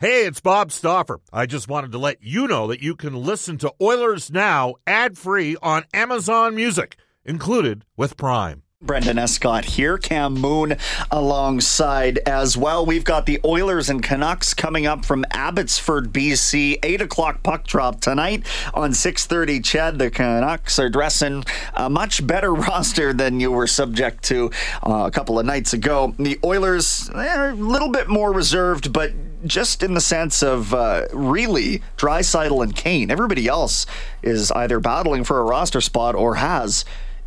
Hey, it's Bob Stauffer. I just wanted to let you know that you can listen to Oilers Now ad free on Amazon Music, included with Prime. Brendan Escott here, Cam Moon alongside as well. We've got the Oilers and Canucks coming up from Abbotsford, BC. Eight o'clock puck drop tonight on six thirty. Ched, the Canucks are dressing a much better roster than you were subject to uh, a couple of nights ago. The Oilers are a little bit more reserved, but just in the sense of uh, really Draisaitl and Kane. Everybody else is either battling for a roster spot or has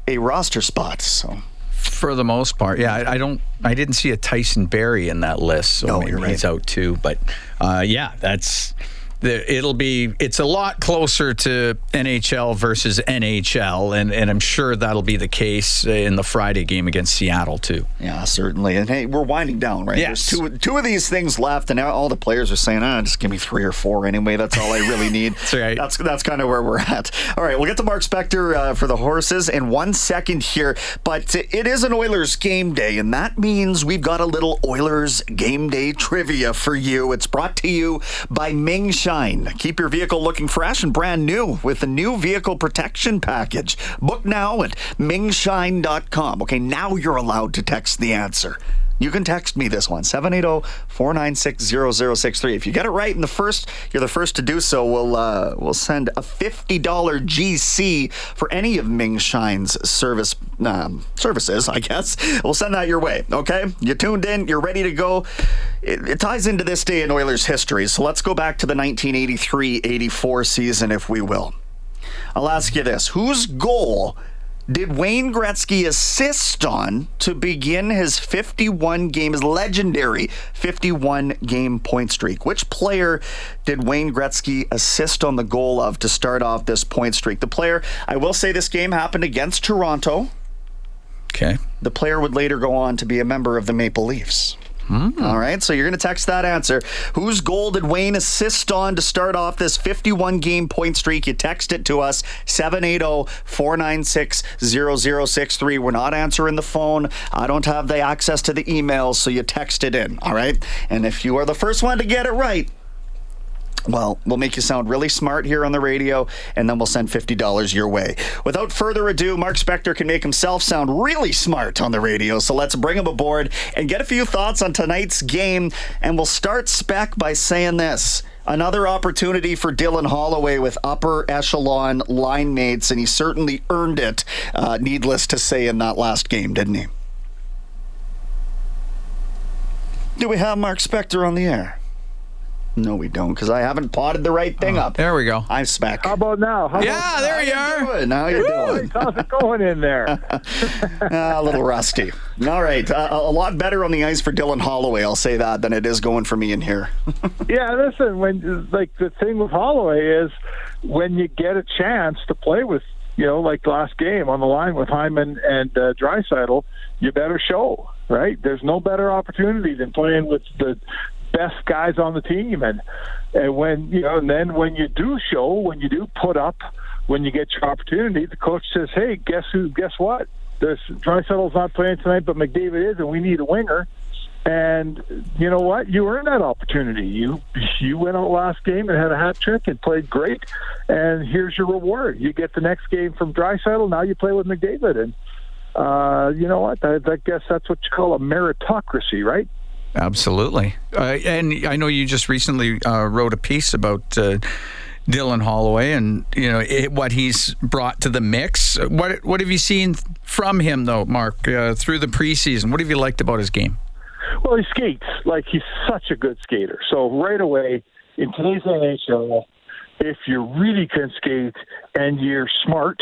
a roster spot. So for the most part, yeah, I, I, don't, I didn't see a Tyson Barrie in that list, so no, maybe right. he's out too. But uh, yeah, that's it'll be it's a lot closer to NHL versus NHL, and, and I'm sure that'll be the case in the Friday game against Seattle too. Yeah, certainly. And hey, we're winding down, right? Yes. There's two two of these things left, and now all the players are saying, "Ah, just give me three or four anyway. That's all I really need." that's right. That's that's kind of where we're at. All right, we'll get to Mark Spector uh, for the horses in one second here, but it is an Oilers game day, and that means we've got a little Oilers game day trivia for you. It's brought to you by Ming Shine. Keep your vehicle looking fresh and brand new with the new vehicle protection package. Book now at mingshine.com. Okay, now you're allowed to text the answer. You can text me this one, 780-496-0063. If you get it right in the first, you're the first to do so. We'll uh, we'll send a $50 GC for any of Ming Shine's service um, services, I guess. We'll send that your way, okay? You tuned in, you're ready to go. It, it ties into this day in Oilers history. So let's go back to the 1983-84 season if we will. I'll ask you this, whose goal did Wayne Gretzky assist on to begin his 51 game, his legendary 51 game point streak? Which player did Wayne Gretzky assist on the goal of to start off this point streak? The player, I will say this game happened against Toronto. Okay. The player would later go on to be a member of the Maple Leafs. Mm. All right, so you're going to text that answer. Whose goal did Wayne assist on to start off this 51 game point streak? You text it to us 780 496 0063. We're not answering the phone. I don't have the access to the emails, so you text it in. All right, and if you are the first one to get it right, well, we'll make you sound really smart here on the radio, and then we'll send $50 your way. Without further ado, Mark Spector can make himself sound really smart on the radio, so let's bring him aboard and get a few thoughts on tonight's game. And we'll start Spec by saying this. Another opportunity for Dylan Holloway with upper echelon line mates, and he certainly earned it, uh, needless to say, in that last game, didn't he? Do we have Mark Spector on the air? No, we don't, because I haven't potted the right thing up. There we go. I'm Spec. How about now? How Yeah, about, there you are. Good. How you doing? How's it going in there? Ah, a little rusty. All right, uh, a lot better on the ice for Dylan Holloway. I'll say that than it is going for me in here. yeah, listen. When like the thing with Holloway is when you get a chance to play with, you know, like last game on the line with Hyman and uh, Draisaitl, you better show. Right? There's no better opportunity than playing with the best guys on the team. And and when you know and then when you do show when you do put up when you get your opportunity the coach says hey guess who guess what? This Draisaitl's not playing tonight but McDavid is and we need a winger. And you know what? You earned that opportunity. You you went out last game and had a hat trick and played great and here's your reward. You get the next game from Draisaitl now you play with McDavid. And uh, you know what? I, I guess that's what you call a meritocracy right Absolutely. Uh, and I know you just recently uh, wrote a piece about uh, Dylan Holloway and you know it, what he's brought to the mix. What what have you seen from him though, Mark, uh, through the preseason? What have you liked about his game? Well, he skates like he's such a good skater. So right away in today's NHL, if you really can skate and you're smart,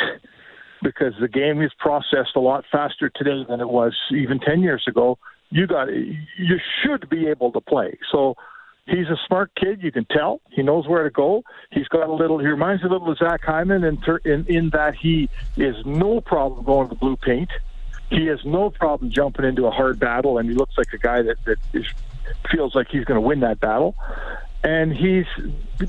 because the game is processed a lot faster today than it was even ten years ago you got you should be able to play. So he's a smart kid. You can tell he knows where to go. He's got a little. He reminds me a little of Zach Hyman in ter, in, in that he is no problem going to blue paint. He has no problem jumping into a hard battle, and he looks like a guy that that is, feels like he's going to win that battle. And he's,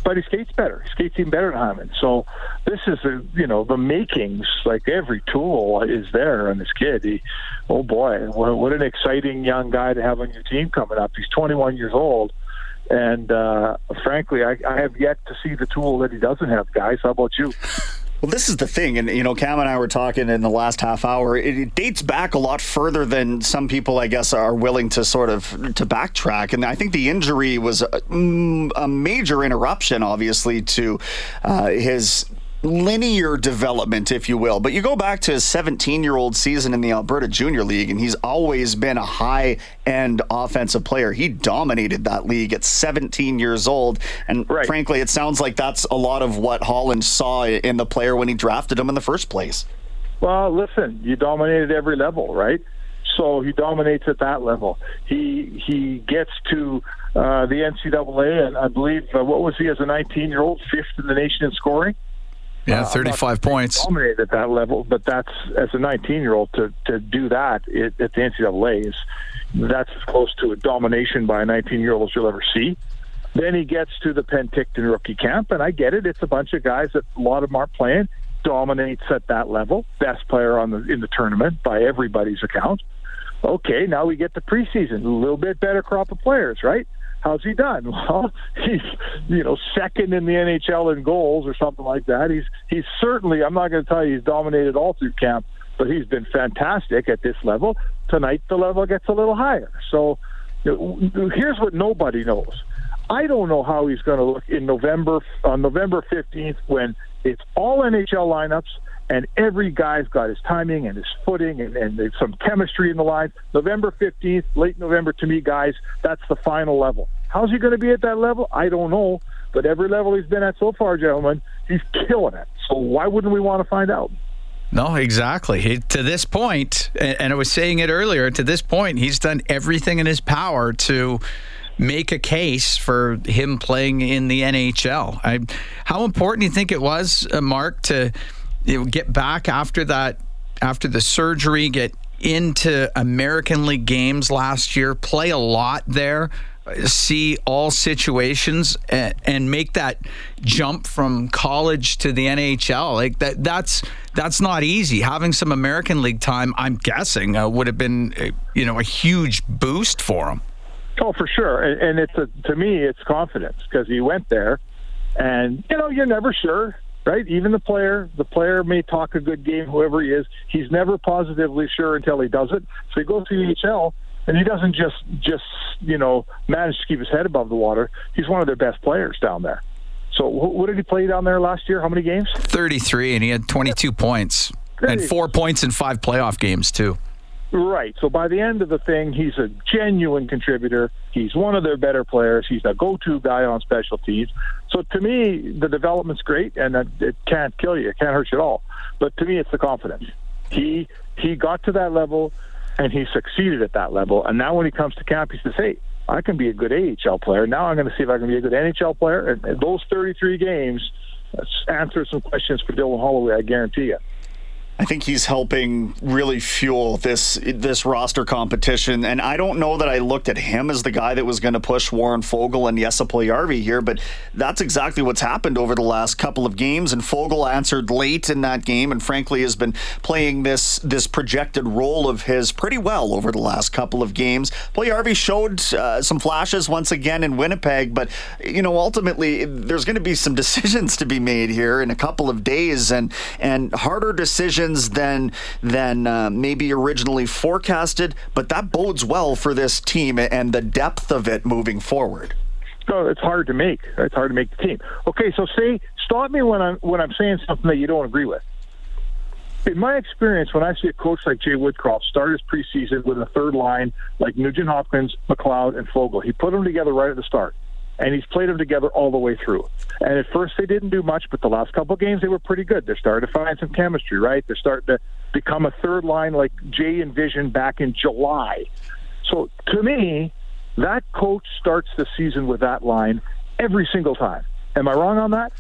but he skates better. He skates even better than Hyman. So this is the, you know, the makings. Like every tool is there on this kid. He, oh boy, what, what an exciting young guy to have on your team coming up. He's 21 years old, And uh, frankly, I, I have yet to see the tool that he doesn't have. Guys, how about you? Well, this is the thing, and you know, Cam and I were talking in the last half hour. It, it, dates back a lot further than some people, I guess, are willing to sort of to backtrack. And I think the injury was a, mm, a major interruption, obviously, to uh, his linear development, if you will. But you go back to his 17 year old season in the Alberta Junior League, and he's always been a high end offensive player. He dominated that league at 17 years old. And right. frankly, it sounds like that's a lot of what Holland saw in the player when he drafted him in the first place. Well, listen, you dominated every level, right? So he dominates at that level. He he gets to uh, the NCAA, and I believe uh, what was he as a 19 year old, fifth in the nation in scoring. Yeah, uh, 35 points. Dominate at that level, but that's as a 19 year old to to do that it, at the NCAA is that's as close to a domination by a 19 year old as you'll ever see. Then he gets to the Penticton rookie camp, and I get it. It's a bunch of guys that a lot of them aren't playing. Dominates at that level, best player on the in the tournament by everybody's account. Okay, now we get the preseason, a little bit better crop of players, right? How's he done? Well, he's you know second in the NHL in goals or something like that. He's he's certainly I'm not going to tell you he's dominated all through camp, but he's been fantastic at this level. Tonight the level gets a little higher. So you know, here's what nobody knows. I don't know how he's going to look in November on November 15th when it's all NHL lineups and every guy's got his timing and his footing and, and some chemistry in the line. November 15th, late November to me, guys, that's the final level. How's he going to be at that level? I don't know. But every level he's been at so far, gentlemen, he's killing it. So why wouldn't we want to find out? No, exactly. He, to this point, and, and I was saying it earlier, to this point, he's done everything in his power to make a case for him playing in the NHL. I, how important do you think it was, uh, Mark, to you know, get back after that, after the surgery, get into American League games last year, play a lot there, see all situations, and, and make that jump from college to the NHL. Like that, that's that's not easy. Having some American League time, I'm guessing, uh, would have been uh, you know a huge boost for him. Oh, for sure, and, and it's a, to me, it's confidence because he went there, and you know you're never sure right? Even the player, the player may talk a good game, whoever he is. He's never positively sure until he does it. So he goes to the NHL, and he doesn't just just you know manage to keep his head above the water. He's one of their best players down there. So what did he play down there last year? How many games? Thirty-three, and he had twenty-two points and four points in five playoff games too. Right. So by the end of the thing, he's a genuine contributor. He's one of their better players. He's a go-to guy on special teams. So to me, the development's great, and it can't kill you. It can't hurt you at all. But to me, it's the confidence. He he got to that level, and he succeeded at that level. And now when he comes to camp, he says, "Hey, I can be a good AHL player. Now I'm going to see if I can be a good NHL player." And those 33 games answer some questions for Dylan Holloway. I guarantee you. I think he's helping really fuel this this roster competition. And I don't know that I looked at him as the guy that was going to push Warren Foegele and Jesse Puljujarvi here, but that's exactly what's happened over the last couple of games. And Foegele answered late in that game, and frankly has been playing this this projected role of his pretty well over the last couple of games. Puljujarvi showed uh, some flashes once again in Winnipeg, but you know ultimately there's going to be some decisions to be made here in a couple of days, and and harder decisions than than uh, maybe originally forecasted, but that bodes well for this team and the depth of it moving forward. So it's hard to make. It's hard to make the team. Okay, so say stop me when I'm when I'm saying something that you don't agree with. In my experience, when I see a coach like Jay Woodcroft start his preseason with a third line like Nugent Hopkins, McLeod, and Foegele, he put them together right at the start and he's played them together all the way through. And at first they didn't do much, but the last couple of games they were pretty good. They're starting to find some chemistry, right? They're starting to become a third line like Jay envisioned back in July. So to me, that coach starts the season with that line every single time. Am I wrong on that?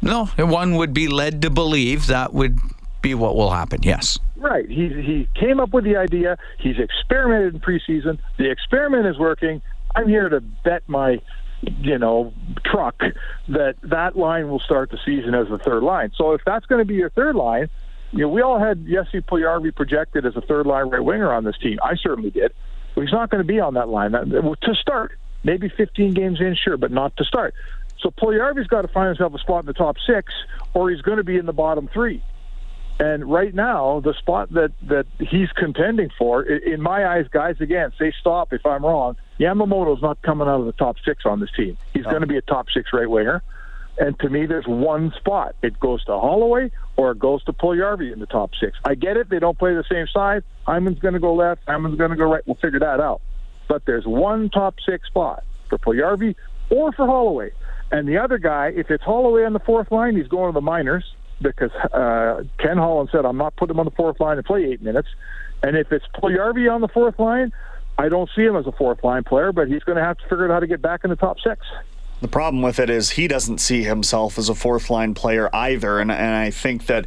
No, one would be led to believe that would be what will happen. Yes. Right. He he came up with the idea. He's experimented in preseason. The experiment is working. I'm here to bet my you know, truck, that that line will start the season as the third line. So if that's going to be your third line, you know, we all had Jesse Puljujarvi projected as a third line right winger on this team. I certainly did. But he's not going to be on that line to start. Maybe 15 games in, sure, but not to start. So Puljujarvi's got to find himself a spot in the top six, or he's going to be in the bottom three. And right now, the spot that that he's contending for, in my eyes, guys, again, say stop if I'm wrong. Yamamoto's not coming out of the top six on this team. He's going to be a top six right winger. And to me, there's one spot. It goes to Holloway or it goes to Puljujarvi in the top six. I get it. They don't play the same side. Hyman's going to go left. Hyman's going to go right. We'll figure that out. But there's one top six spot for Puljujarvi or for Holloway. And the other guy, if it's Holloway on the fourth line, he's going to the minors because uh, Ken Holland said, I'm not putting him on the fourth line to play eight minutes. And if it's Puljujarvi on the fourth line, I don't see him as a fourth line player, but he's going to have to figure out how to get back in the top six. The problem with it is he doesn't see himself as a fourth line player either, and and I think that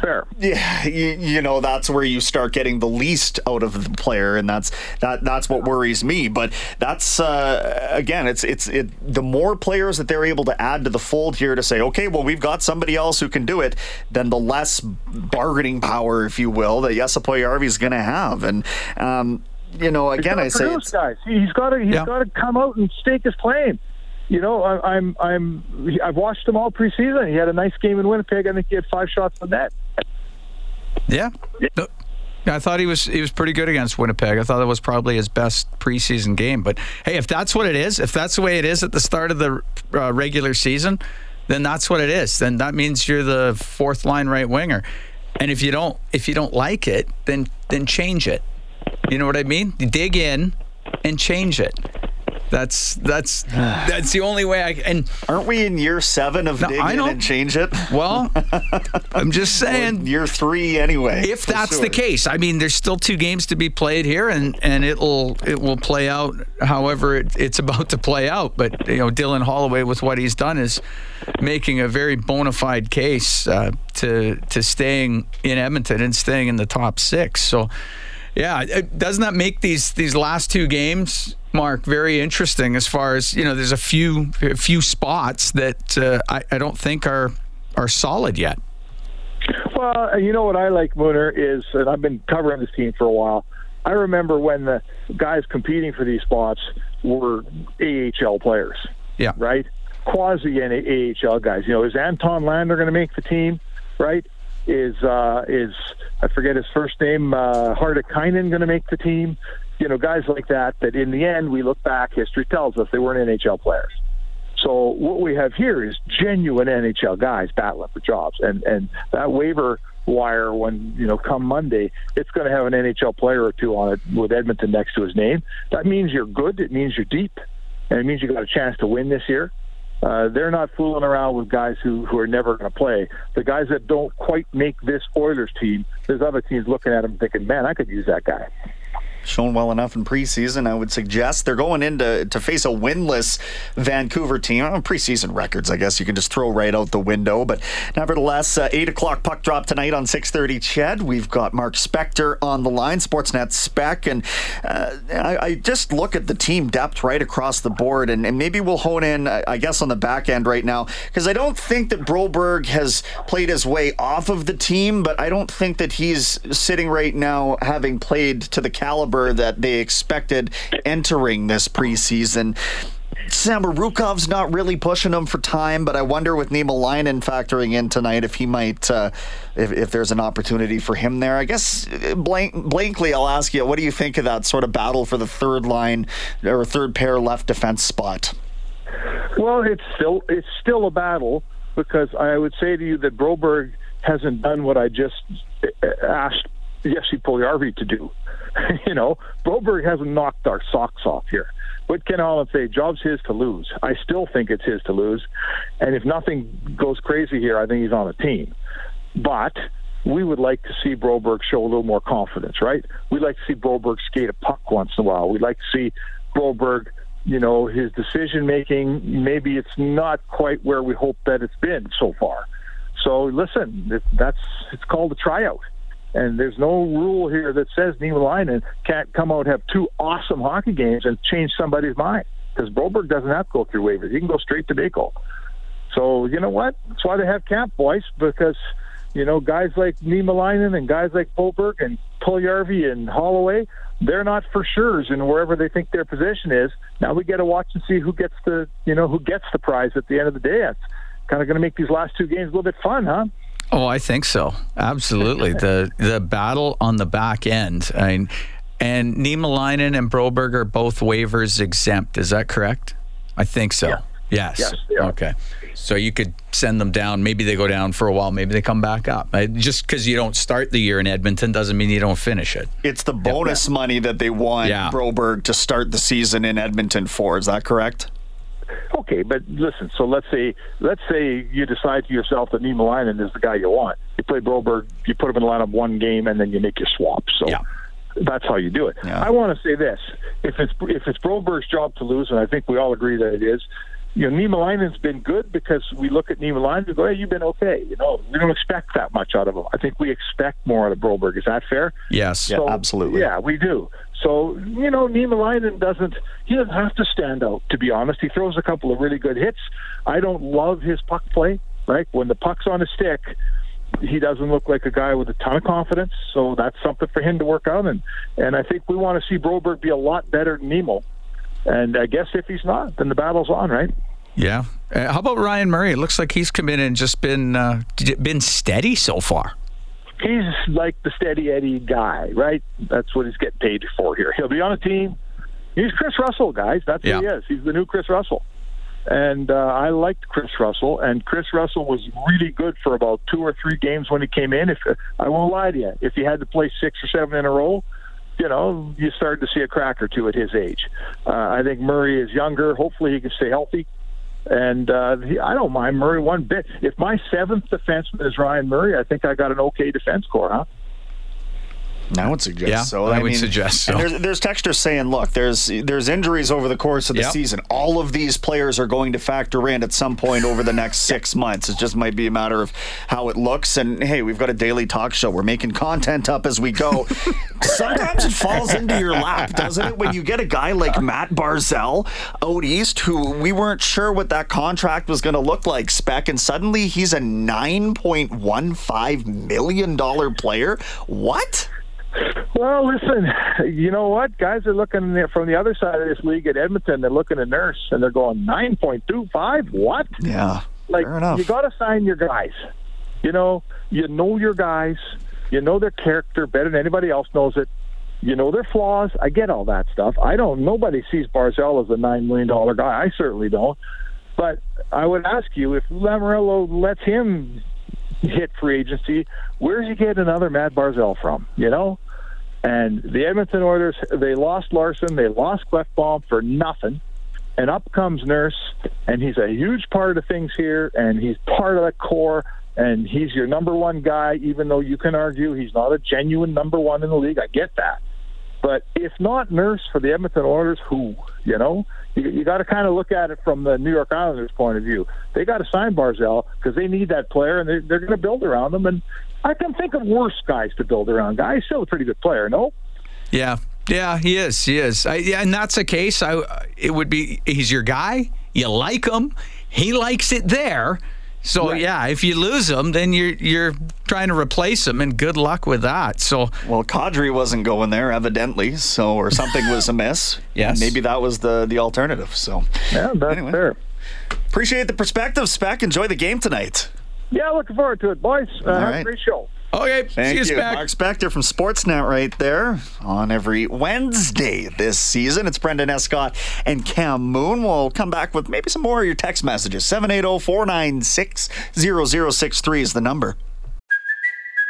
fair. Yeah, you, you, know that's where you start getting the least out of the player, and that's that that's what worries me. But that's uh, again, it's it's it. The more players that they're able to add to the fold here to say, okay, well we've got somebody else who can do it, then the less bargaining power, if you will, that Jesse Puljujarvi is going to have, and. Um, you know, again, I say, guys. He's got to he's yeah. got to come out and stake his claim you know, I, I'm I'm I've watched him all preseason. He had a nice game in Winnipeg. I think he had five shots on net. Yeah. yeah. I thought he was he was pretty good against Winnipeg. I thought that was probably his best preseason game. But hey, if that's what it is, if that's the way it is at the start of the uh, regular season, then that's what it is. Then that means you're the fourth line right winger. And if you don't if you don't like it, then then change it. You know what I mean? dig in and change it. That's that's that's the only way I and aren't we in year seven of no, dig in and change it? Well, I'm just saying well, year three anyway. If that's sure. the case, I mean, there's still two games to be played here, and and it'll it will play out however it, it's about to play out. But you know, Dylan Holloway with what he's done is making a very bona fide case uh, to to staying in Edmonton and staying in the top six. So. Yeah, doesn't that make these these last two games Mark, very interesting. As far as you know, there's a few a few spots that uh, I, I don't think are are solid yet. Well, you know what I like, Mooner, is, and I've been covering this team for a while. I remember when the guys competing for these spots were AHL players. Yeah. Right? Quasi AHL guys. You know, is Anton Lander going to make the team? Right? Is uh, is I forget his first name, uh, Hartikainen going to make the team? you know, guys like that, that in the end, we look back, history tells us they weren't NHL players. So what we have here is genuine NHL guys battling for jobs. And, and that waiver wire, when, you know, come Monday, it's going to have an NHL player or two on it with Edmonton next to his name. That means you're good. It means you're deep. And it means you got a chance to win this year. Uh, they're not fooling around with guys who, who are never going to play. The guys that don't quite make this Oilers team, there's other teams looking at them thinking, man, I could use that guy shown well enough in preseason. I would suggest they're going in to, to face a winless Vancouver team. preseason records, I guess you can just throw right out the window. But nevertheless, uh, eight o'clock puck drop tonight on six thirty. Ched, we've got Mark Spector on the line, Sportsnet Spec, and uh, I, I, just look at the team depth right across the board, and, and maybe we'll hone in, I guess, on the back end right now because I don't think that Broberg has played his way off of the team, but I don't think that he's sitting right now having played to the caliber number that they expected entering this preseason. Samorukov's not really pushing him for time, but I wonder with Niemelainen factoring in tonight if he might, uh, if, if there's an opportunity for him there. I guess uh, blank, blankly, I'll ask you, what do you think of that sort of battle for the third line or third pair left defense spot? Well, it's still it's still a battle because I would say to you that Broberg hasn't done what I just uh, asked Jesse Puljujarvi to do. you know, Broberg hasn't knocked our socks off here. What can Holland say? Job's his to lose. I still think it's his to lose. And if nothing goes crazy here, I think he's on the team. But we would like to see Broberg show a little more confidence, right? We'd like to see Broberg skate a puck once in a while. We'd like to see Broberg, you know, his decision making, maybe it's not quite where we hope that it's been so far. So listen, that's it's called a tryout. And there's no rule here that says Niemelainen can't come out and have two awesome hockey games and change somebody's mind. Because Broberg doesn't have to go through waivers. He can go straight to Bako. So, you know what? That's why they have camp, boys, because, You know, guys like Niemelainen and guys like Broberg and Puljujarvi and Holloway, they're not for sure's in wherever they think their position is. Now we got to watch and see who gets the, you know, who gets the prize at the end of the day. It's kind of going to make these last two games a little bit fun, huh? Oh, I think so. Absolutely. the the battle on the back end. I mean, and Niemelainen and Broberg are both waivers exempt. Is that correct? I think so. Yeah. Yes. Yes, okay. So you could send them down. Maybe they go down for a while. Maybe they come back up. Just because you don't start the year in Edmonton doesn't mean you don't finish it. It's the bonus money that they want Yeah. Broberg to start the season in Edmonton for. Is that correct? Okay, but listen. So let's say let's say you decide to yourself that Niemelainen is the guy you want. You play Broberg, you put him in the lineup one game, and then you make your swap. So Yeah. that's how you do it. Yeah. I want to say this: if it's if it's Broberg's job to lose, and I think we all agree that it is. You know, Niemelainen's been good because we look at Niemelainen and go, "Hey, you've been okay." You know, we don't expect that much out of him. I think we expect more out of Broberg. Is that fair? Yes. Yeah, absolutely. Yeah, we do. So you know, Niemelainen doesn't. He doesn't have to stand out. To be honest, he throws a couple of really good hits. I don't love his puck play. Right when the puck's on his stick, he doesn't look like a guy with a ton of confidence. So that's something for him to work on. And and I think we want to see Broberg be a lot better than Nemo. And I guess if he's not, then the battle's on, right? Yeah. Uh, how about Ryan Murray? It looks like he's come in and just been uh, been steady so far. He's like the steady Eddie guy, right? That's what he's getting paid for here. He'll be on a team. He's Chris Russell, guys. That's who he is. He's the new Chris Russell. And uh, I liked Chris Russell, and Chris Russell was really good for about two or three games when he came in. If I won't lie to you, if he had to play six or seven in a row, you know, you started to see a crack or two at his age. Uh, I think Murray is younger. Hopefully, he can stay healthy. And uh, he, I don't mind Murray one bit. If my seventh defenseman is Ryan Murray, I think I got an okay defense core, huh? I would suggest Yeah, so. I would suggest and so. There's, there's textures saying, look, there's there's injuries over the course of the Yep. season. All of these players are going to factor in at some point over the next six months. It just might be a matter of how it looks. And hey, we've got a daily talk show. We're making content up as we go. Sometimes it falls into your lap, doesn't it? When you get a guy like Matt Barzal out east, who we weren't sure what that contract was going to look like, spec, and suddenly he's a nine point one five million dollar player. What? Well, listen, you know what? Guys are looking from the other side of this league at Edmonton. They're looking at Nurse and they're going nine point two five. What? Yeah. Like fair enough. you got to sign your guys. You know, you know your guys. You know their character better than anybody else knows it. You know their flaws. I get all that stuff. I don't. Nobody sees Barzal as a nine million dollar guy. I certainly don't. But I would ask you if Lamoriello lets him hit free agency, where's he get another Matt Barzal from? You know. And the Edmonton Oilers, they lost Larsson, they lost Klefbom for nothing. And up comes Nurse, and he's a huge part of things here, and he's part of the core, and he's your number one guy, even though you can argue he's not a genuine number one in the league. I get that. But if not Nurse for the Edmonton Oilers, who? You know, you, you got to kind of look at it from the New York Islanders' point of view. They got to sign Barzal because they need that player, and they're, they're going to build around him. And I can think of worse guys to build around. Guy, still a pretty good player, no? Yeah, yeah, he is. He is. I, yeah, and that's the case. I it would be he's your guy. You like him. He likes it there. So Right. yeah, if you lose him, then you're you're trying to replace him, and good luck with that. So Well, Kadri wasn't going there, evidently, so or something was amiss. Yes. maybe that was the the alternative. So, Yeah, that's Anyway. fair. appreciate the perspective, Spec. Enjoy the game tonight. Yeah, looking forward to it, boys. Uh, have right. a great show. okay, Thank see you, you back. Mark Spector from Sportsnet, right there on every Wednesday this season. It's Brendan Escott and Cam Moon. We'll come back with maybe some more of your text messages. 780-496-0063 is the number.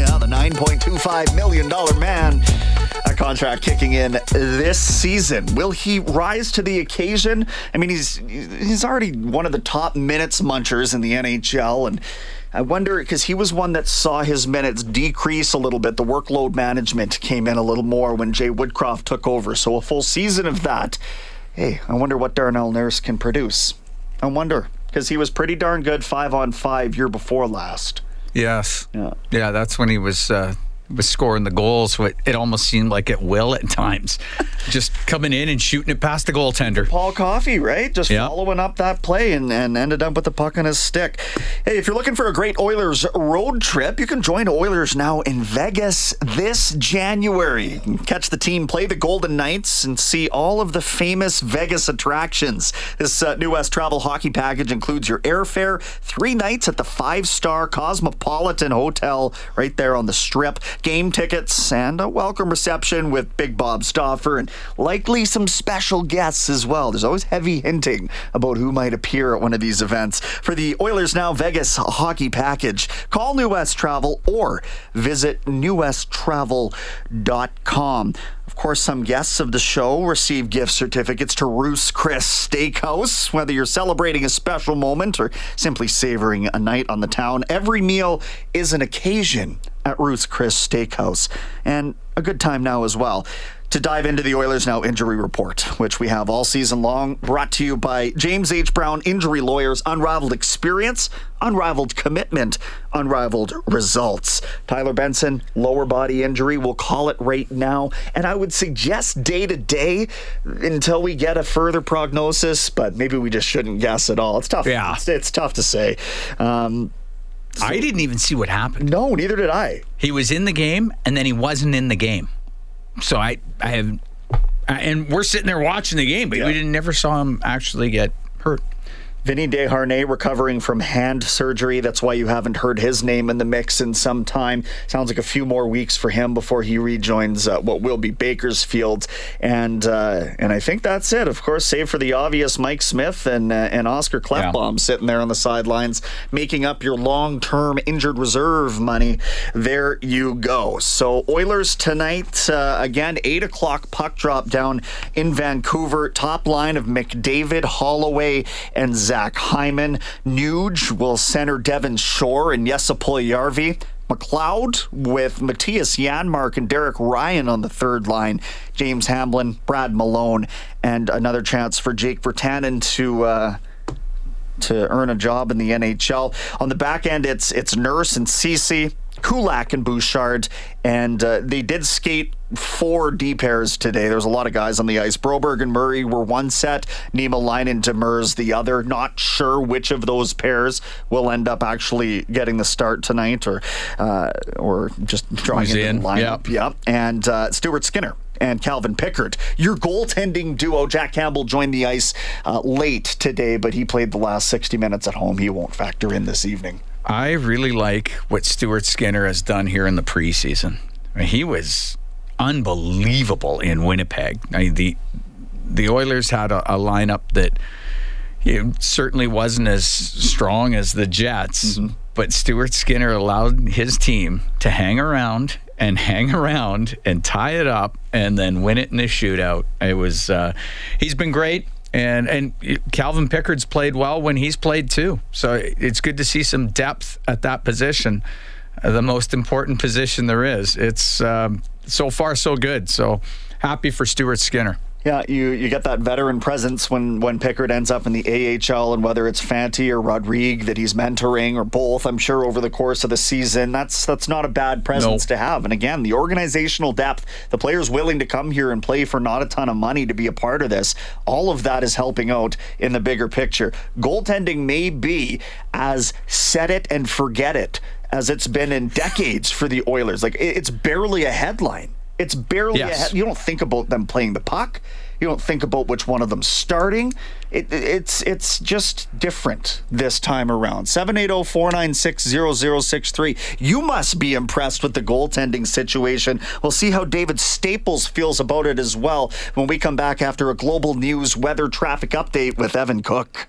Yeah, the $9.25 million man. A contract kicking in this season. Will he rise to the occasion? I mean, he's he's already one of the top minutes munchers in the NHL, and I wonder because he was one that saw his minutes decrease a little bit. The workload management came in a little more when Jay Woodcroft took over. So a full season of that. Hey, I wonder what Darnell Nurse can produce. I wonder because he was pretty darn good five on five year before last. Yes. Yeah. Yeah, that's when he was uh, was scoring the goals. It almost seemed like it will at times, just coming in and shooting it past the goaltender. Paul Coffey, right? Just Yeah. following up that play and, and ended up with the puck on his stick. Hey, if you're looking for a great Oilers road trip, you can join Oilers now in Vegas this January. Catch the team play the Golden Knights and see all of the famous Vegas attractions. This uh, New West Travel hockey package includes your airfare, three nights at the five star Cosmopolitan Hotel right there on the strip, game tickets, and a welcome reception with Big Bob Stauffer and likely some special guests as well. There's always heavy hinting about who might appear at one of these events. For the Oilers Now Vegas hockey package, call New West Travel or visit newwesttravel.com. Of course, some guests of the show receive gift certificates to Ruth's Chris Steakhouse. Whether you're celebrating a special moment or simply savoring a night on the town, every meal is an occasion at Ruth's Chris Steakhouse. And a good time now as well. To dive into the Oilers Now injury report, which we have all season long, brought to you by James H. Brown Injury Lawyers, unrivaled experience, unrivaled commitment, unrivaled results. Tyler Benson, lower body injury, we'll call it right now. And I would suggest day to day until we get a further prognosis, but maybe we just shouldn't guess at all. It's tough. Yeah. It's, it's tough to say. Um, I didn't even see what happened. no, neither did I. He was in the game and then he wasn't in the game. So I I have and we're sitting there watching the game, but Yeah. we didn't never saw him actually get hurt. Vinny Desharnais recovering from hand surgery. That's why you haven't heard his name in the mix in some time. Sounds like a few more weeks for him before he rejoins uh, what will be Bakersfield. And uh, and I think that's it. Of course, save for the obvious Mike Smith and uh, and Oscar Klefbom sitting there on the sidelines, making up your long-term injured reserve money. There you go. So Oilers tonight uh, again, eight o'clock puck drop down in Vancouver. Top line of McDavid, Holloway, and Zach Hyman. Nuge will center Devin Shore and Jesse Puljujärvi. McLeod with Mattias Janmark and Derek Ryan on the third line. James Hamblin, Brad Malone, and another chance for Jake Virtanen to. Uh, to earn a job in the NHL. On the back end, it's it's Nurse and Cece, Kulak and Bouchard, and uh, they did skate four D pairs today. There's a lot of guys on the ice. Broberg and Murray were one set, Niemelainen and Demers the other. Not sure which of those pairs will end up actually getting the start tonight, or uh, or just drawing Who's into in, the lineup. yep. Yep. And uh, Stuart Skinner and Calvin Pickard. Your goaltending duo, Jack Campbell, joined the ice uh, late today, but he played the last 60 minutes at home. He won't factor in this evening. I really like what Stuart Skinner has done here in the preseason. I mean, he was unbelievable in Winnipeg. I mean, the the Oilers had a, a lineup that you know, certainly wasn't as strong as the Jets, but Stuart Skinner allowed his team to hang around and hang around and tie it up and then win it in a shootout. It was uh, he's been great. And and Calvin Pickard's played well when he's played too. So it's good to see some depth at that position, uh, the most important position there is. It's um, so far so good. So happy for Stuart Skinner. Yeah, you, you get that veteran presence when, when Pickard ends up in the AHL, and whether it's Fanti or Rodrigue that he's mentoring or both, I'm sure over the course of the season, that's that's not a bad presence No. to have. And again, the organizational depth, the players willing to come here and play for not a ton of money to be a part of this, all of that is helping out in the bigger picture. Goaltending may be as set it and forget it as it's been in decades for the Oilers. Like it's barely a headline. It's barely Yes. you don't think about them playing the puck. You don't think about which one of them starting. It, it's it's just different this time around. oh, 780-496-0063. You must be impressed with the goaltending situation. We'll see how David Staples feels about it as well when we come back after a global news weather traffic update with Evan Cook.